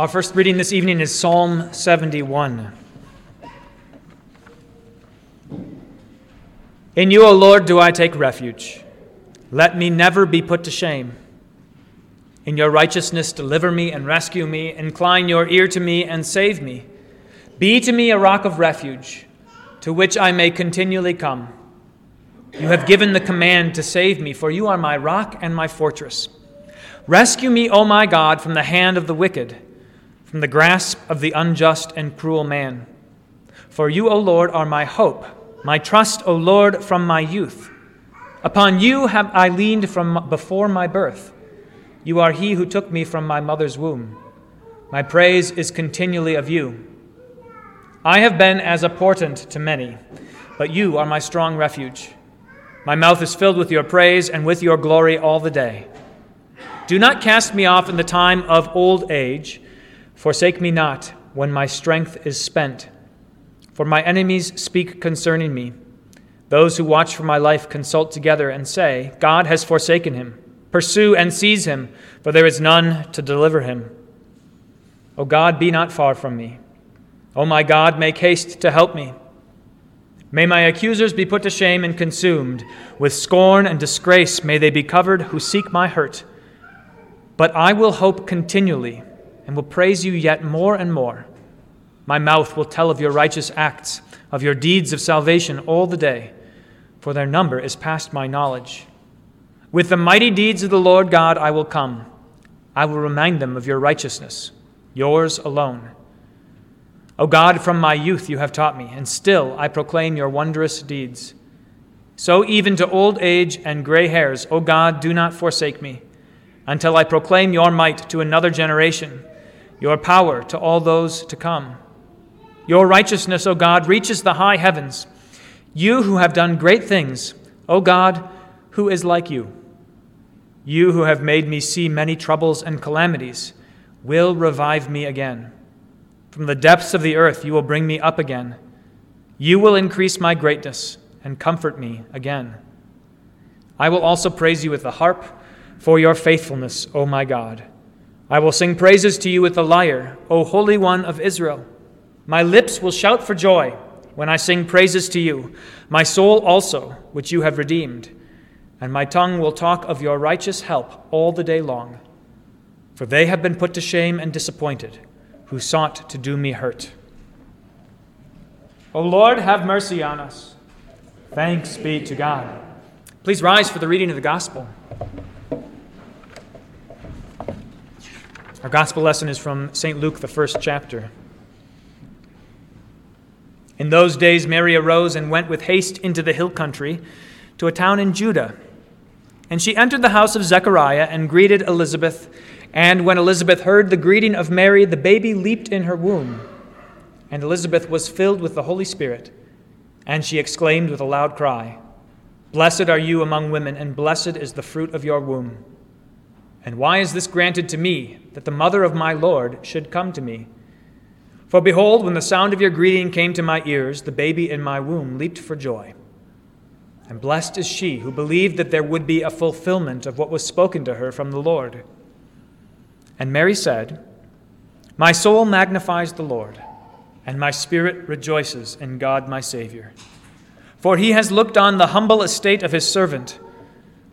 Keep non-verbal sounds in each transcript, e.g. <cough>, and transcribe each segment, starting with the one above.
Our first reading this evening is Psalm 71. In you, O Lord, do I take refuge. Let me never be put to shame. In your righteousness, deliver me and rescue me. Incline your ear to me and save me. Be to me a rock of refuge, to which I may continually come. You have given the command to save me, for you are my rock and my fortress. Rescue me, O my God, from the hand of the wicked, from the grasp of the unjust and cruel man. For you, O Lord, are my hope, my trust, O Lord, from my youth. Upon you have I leaned from before my birth. You are he who took me from my mother's womb. My praise is continually of you. I have been as a portent to many, but you are my strong refuge. My mouth is filled with your praise and with your glory all the day. Do not cast me off in the time of old age. Forsake me not when my strength is spent. For my enemies speak concerning me. Those who watch for my life consult together and say, God has forsaken him. Pursue and seize him, for there is none to deliver him. O God, be not far from me. O my God, make haste to help me. May my accusers be put to shame and consumed. With scorn and disgrace may they be covered who seek my hurt. But I will hope continually and will praise you yet more and more. My mouth will tell of your righteous acts, of your deeds of salvation all the day, for their number is past my knowledge. With the mighty deeds of the Lord God I will come. I will remind them of your righteousness, yours alone. O God, from my youth you have taught me, and still I proclaim your wondrous deeds. So even to old age and gray hairs, O God, do not forsake me, until I proclaim your might to another generation, your power to all those to come. Your righteousness, O God, reaches the high heavens. You who have done great things, O God, who is like you? You who have made me see many troubles and calamities, will revive me again. From the depths of the earth you will bring me up again. You will increase my greatness and comfort me again. I will also praise you with the harp for your faithfulness, O my God. I will sing praises to you with the lyre, O Holy One of Israel. My lips will shout for joy when I sing praises to you, my soul also, which you have redeemed. And my tongue will talk of your righteous help all the day long. For they have been put to shame and disappointed who sought to do me hurt. O Lord, have mercy on us. Thanks be to God. Please rise for the reading of the gospel. Our gospel lesson is from St. Luke, the first chapter. In those days, Mary arose and went with haste into the hill country to a town in Judah. And she entered the house of Zechariah and greeted Elizabeth. And when Elizabeth heard the greeting of Mary, the baby leaped in her womb. And Elizabeth was filled with the Holy Spirit. And she exclaimed with a loud cry, Blessed are you among women, and blessed is the fruit of your womb. And why is this granted to me, that the mother of my Lord should come to me? For behold, when the sound of your greeting came to my ears, the baby in my womb leaped for joy. And blessed is she who believed that there would be a fulfillment of what was spoken to her from the Lord. And Mary said, My soul magnifies the Lord, and my spirit rejoices in God my Savior. For he has looked on the humble estate of his servant.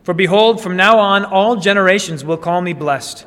For behold, from now on all generations will call me blessed.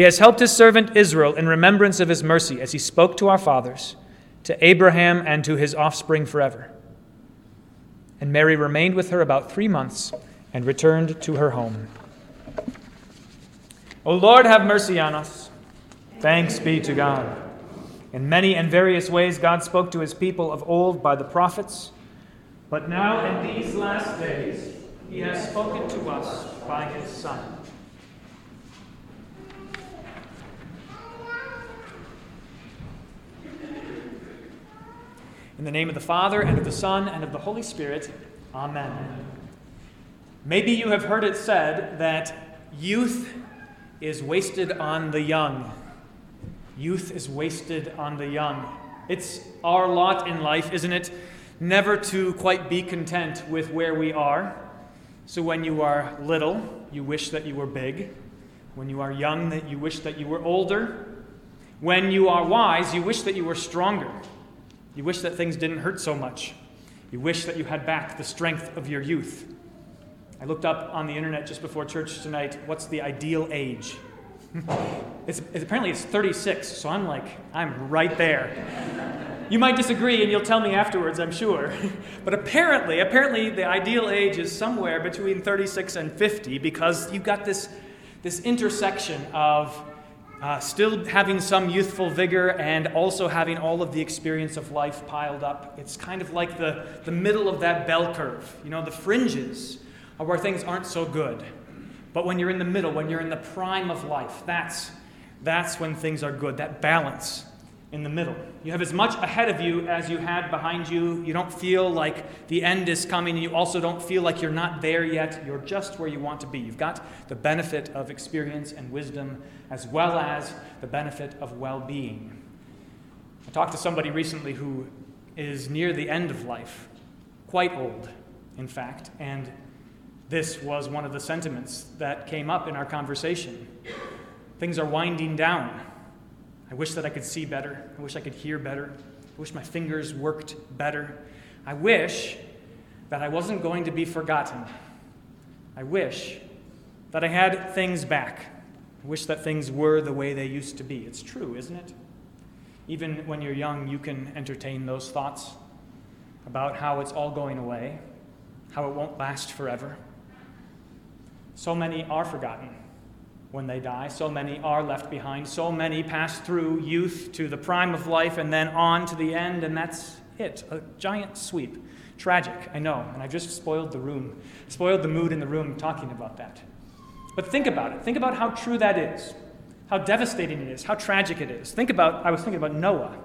He has helped his servant Israel in remembrance of his mercy as he spoke to our fathers, to Abraham, and to his offspring forever. And Mary remained with her about three months and returned to her home. O Lord, have mercy on us. Thanks be to God. In many and various ways, God spoke to his people of old by the prophets. But now, in these last days, he has spoken to us by his Son. In the name of the Father, and of the Son, and of the Holy Spirit, Amen. Maybe you have heard it said that youth is wasted on the young. Youth is wasted on the young. It's our lot in life, isn't it? Never to quite be content with where we are. So when you are little, you wish that you were big. When you are young, that you wish that you were older. When you are wise, you wish that you were stronger. You wish that things didn't hurt so much. You wish that you had back the strength of your youth. I looked up on the internet just before church tonight what's the ideal age? <laughs> it's, it's, apparently it's 36, so I'm like, I'm right there. You might disagree and you'll tell me afterwards, I'm sure. <laughs> but apparently, apparently the ideal age is somewhere between 36 and 50 because you've got this, this intersection of uh, still having some youthful vigor and also having all of the experience of life piled up. It's kind of like the, the middle of that bell curve. You know, the fringes are where things aren't so good. But when you're in the middle, when you're in the prime of life, that's, that's when things are good. That balance in the middle. You have as much ahead of you as you had behind you. You don't feel like the end is coming, and you also don't feel like you're not there yet. You're just where you want to be. You've got the benefit of experience and wisdom, as well as the benefit of well being. I talked to somebody recently who is near the end of life, quite old, in fact, and this was one of the sentiments that came up in our conversation. Things are winding down. I wish that I could see better. I wish I could hear better. I wish my fingers worked better. I wish that I wasn't going to be forgotten. I wish that I had things back. I wish that things were the way they used to be. It's true, isn't it? Even when you're young, you can entertain those thoughts about how it's all going away, how it won't last forever. So many are forgotten when they die. So many are left behind. So many pass through youth to the prime of life and then on to the end, and that's it. A giant sweep. Tragic, I know, and I've just spoiled the room, spoiled the mood in the room talking about that. But think about it. Think about how true that is, how devastating it is, how tragic it is. Think about, I was thinking about Noah,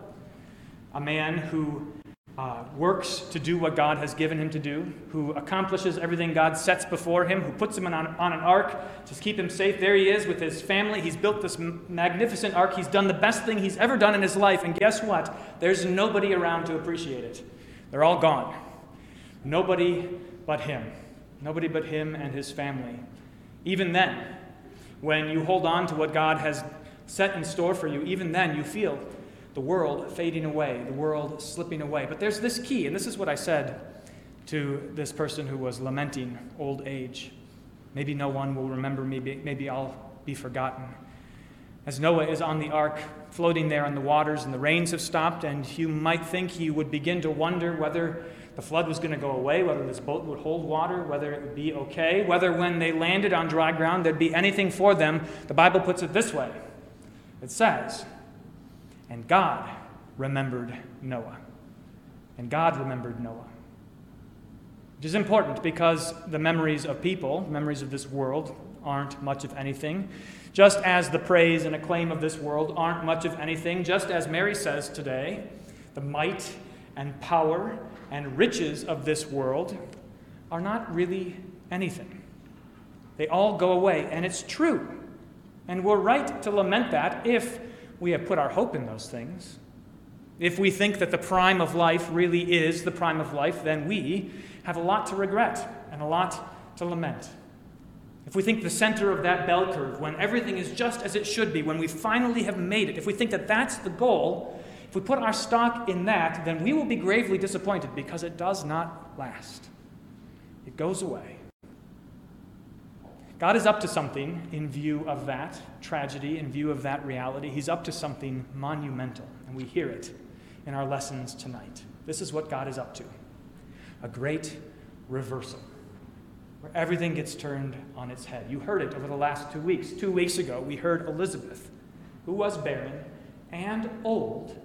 a man who uh, works to do what God has given him to do, who accomplishes everything God sets before him, who puts him on, on an ark to keep him safe. There he is with his family. He's built this magnificent ark. He's done the best thing he's ever done in his life. And guess what? There's nobody around to appreciate it. They're all gone. Nobody but him. Nobody but him and his family. Even then, when you hold on to what God has set in store for you, even then you feel the world fading away, the world slipping away. But there's this key, and this is what I said to this person who was lamenting old age. Maybe no one will remember me, maybe I'll be forgotten. As Noah is on the ark, floating there on the waters, and the rains have stopped, and you might think you would begin to wonder whether the flood was going to go away, whether this boat would hold water, whether it would be okay, whether when they landed on dry ground there'd be anything for them. The Bible puts it this way it says, and God remembered Noah. And God remembered Noah. Which is important because the memories of people, memories of this world, aren't much of anything. Just as the praise and acclaim of this world aren't much of anything, just as Mary says today, the might and power and riches of this world are not really anything. They all go away, and it's true. And we're right to lament that if we have put our hope in those things, if we think that the prime of life really is the prime of life, then we have a lot to regret and a lot to lament. If we think the center of that bell curve, when everything is just as it should be, when we finally have made it, if we think that that's the goal, if we put our stock in that, then we will be gravely disappointed because it does not last. It goes away. God is up to something in view of that tragedy, in view of that reality. He's up to something monumental, and we hear it in our lessons tonight. This is what God is up to a great reversal, where everything gets turned on its head. You heard it over the last two weeks. Two weeks ago, we heard Elizabeth, who was barren and old,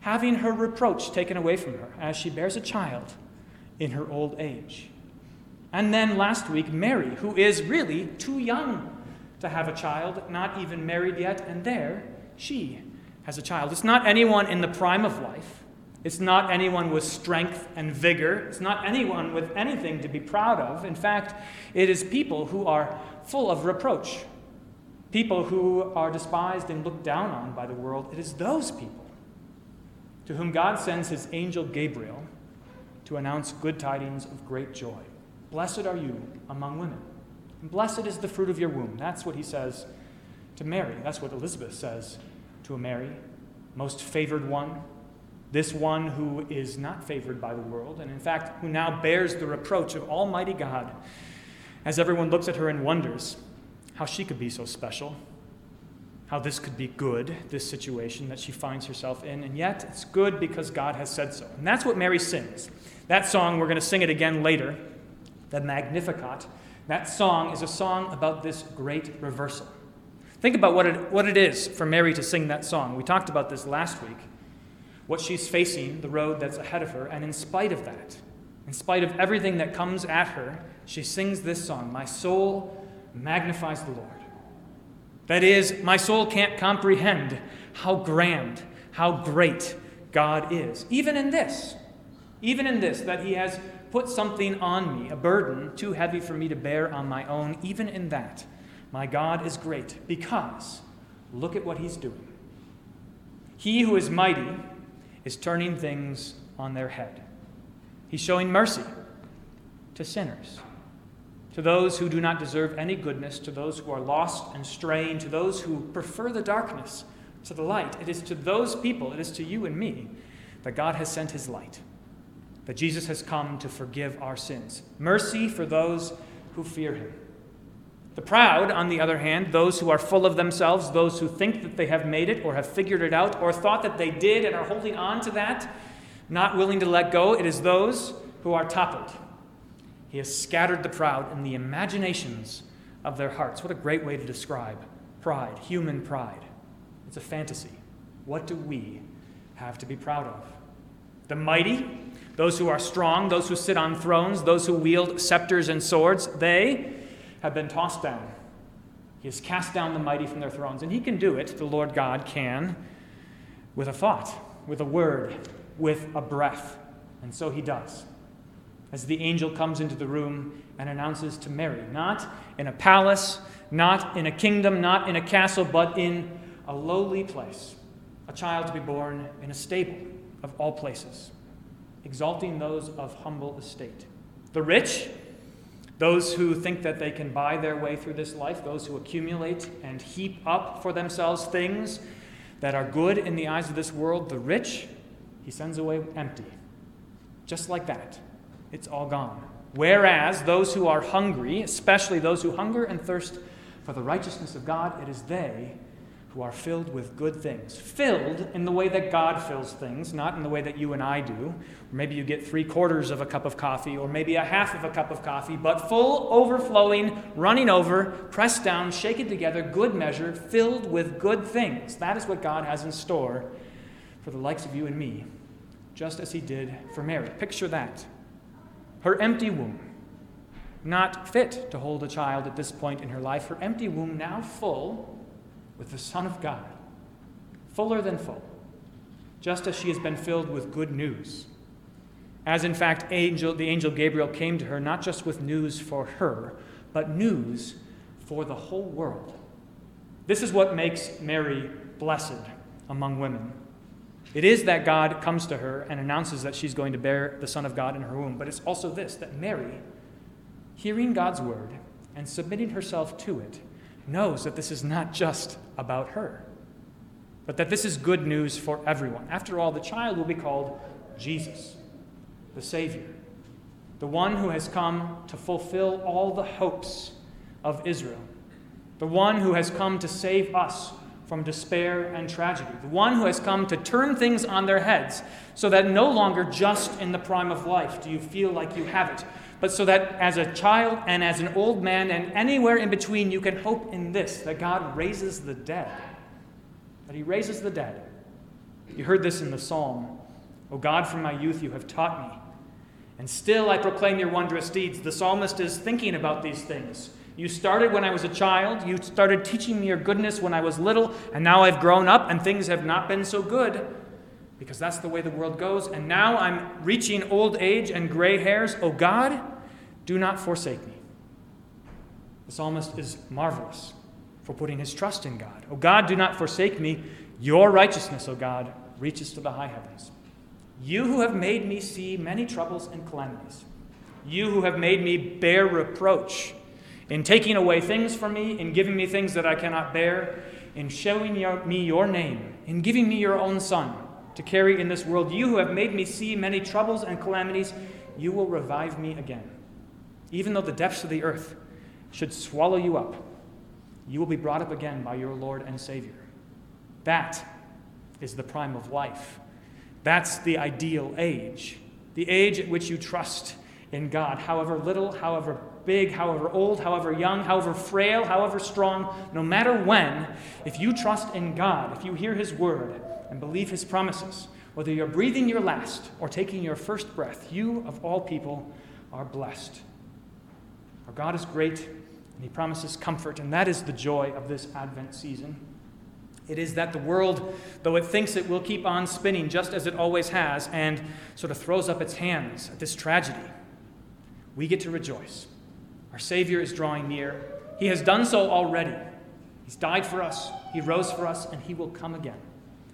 having her reproach taken away from her as she bears a child in her old age. And then last week, Mary, who is really too young to have a child, not even married yet, and there she has a child. It's not anyone in the prime of life, It's not anyone with strength and vigor. It's not anyone with anything to be proud of. In fact, it is people who are full of reproach, people who are despised and looked down on by the world. It is those people to whom God sends his angel Gabriel to announce good tidings of great joy. Blessed are you among women, and blessed is the fruit of your womb. That's what he says to Mary. That's what Elizabeth says to Mary, most favored one this one who is not favored by the world, and in fact, who now bears the reproach of Almighty God, as everyone looks at her and wonders how she could be so special, how this could be good, this situation that she finds herself in, and yet it's good because God has said so. And that's what Mary sings. That song, we're going to sing it again later, the Magnificat. That song is a song about this great reversal. Think about what it, what it is for Mary to sing that song. We talked about this last week what she's facing, the road that's ahead of her, and in spite of that, in spite of everything that comes at her, she sings this song My soul magnifies the Lord. That is, my soul can't comprehend how grand, how great God is. Even in this, even in this, that He has put something on me, a burden too heavy for me to bear on my own, even in that, my God is great because look at what He's doing. He who is mighty is turning things on their head. He's showing mercy to sinners, to those who do not deserve any goodness, to those who are lost and straying, to those who prefer the darkness to the light. It is to those people, it is to you and me, that God has sent his light, that Jesus has come to forgive our sins. Mercy for those who fear him. The proud, on the other hand, those who are full of themselves, those who think that they have made it or have figured it out or thought that they did and are holding on to that, not willing to let go, it is those who are toppled. He has scattered the proud in the imaginations of their hearts. What a great way to describe pride, human pride. It's a fantasy. What do we have to be proud of? The mighty, those who are strong, those who sit on thrones, those who wield scepters and swords, they have been tossed down. He has cast down the mighty from their thrones. And he can do it, the Lord God can, with a thought, with a word, with a breath. And so he does. As the angel comes into the room and announces to Mary, not in a palace, not in a kingdom, not in a castle, but in a lowly place, a child to be born in a stable of all places, exalting those of humble estate. The rich, those who think that they can buy their way through this life, those who accumulate and heap up for themselves things that are good in the eyes of this world, the rich, he sends away empty. Just like that, it's all gone. Whereas those who are hungry, especially those who hunger and thirst for the righteousness of God, it is they who are filled with good things. Filled in the way that God fills things, not in the way that you and I do. maybe you get three quarters of a cup of coffee, or maybe a half of a cup of coffee, but full, overflowing, running over, pressed down, shaken together, good measure, filled with good things. That is what God has in store for the likes of you and me, just as He did for Mary. Picture that. Her empty womb, not fit to hold a child at this point in her life, her empty womb now full with the Son of God, fuller than full, just as she has been filled with good news. As in fact, angel, the angel Gabriel came to her not just with news for her, but news for the whole world. This is what makes Mary blessed among women. It is that God comes to her and announces that she's going to bear the Son of God in her womb, but it's also this that Mary, hearing God's word and submitting herself to it, knows that this is not just about her, but that this is good news for everyone. After all, the child will be called Jesus, the Savior, the one who has come to fulfill all the hopes of Israel, the one who has come to save us from despair and tragedy, the one who has come to turn things on their heads so that no longer just in the prime of life do you feel like you have it, but so that as a child and as an old man and anywhere in between, you can hope in this that God raises the dead. That He raises the dead. You heard this in the psalm O God, from my youth you have taught me, and still I proclaim your wondrous deeds. The psalmist is thinking about these things. You started when I was a child. You started teaching me your goodness when I was little, and now I've grown up and things have not been so good. Because that's the way the world goes. And now I'm reaching old age and gray hairs. Oh God, do not forsake me. The psalmist is marvelous for putting his trust in God. Oh God, do not forsake me. Your righteousness, O God, reaches to the high heavens. You who have made me see many troubles and calamities, you who have made me bear reproach in taking away things from me, in giving me things that I cannot bear, in showing me your name, in giving me your own Son to carry in this world, you who have made me see many troubles and calamities, you will revive me again. Even though the depths of the earth should swallow you up, you will be brought up again by your Lord and Savior. That is the prime of life. That's the ideal age, the age at which you trust in God, however little, however big, however old, however young, however frail, however strong, no matter when, if you trust in God, if you hear His word and believe His promises, whether you're breathing your last or taking your first breath, you of all people are blessed. Our God is great, and He promises comfort, and that is the joy of this Advent season. It is that the world, though it thinks it will keep on spinning just as it always has, and sort of throws up its hands at this tragedy, we get to rejoice. Our Savior is drawing near. He has done so already. He's died for us, He rose for us, and He will come again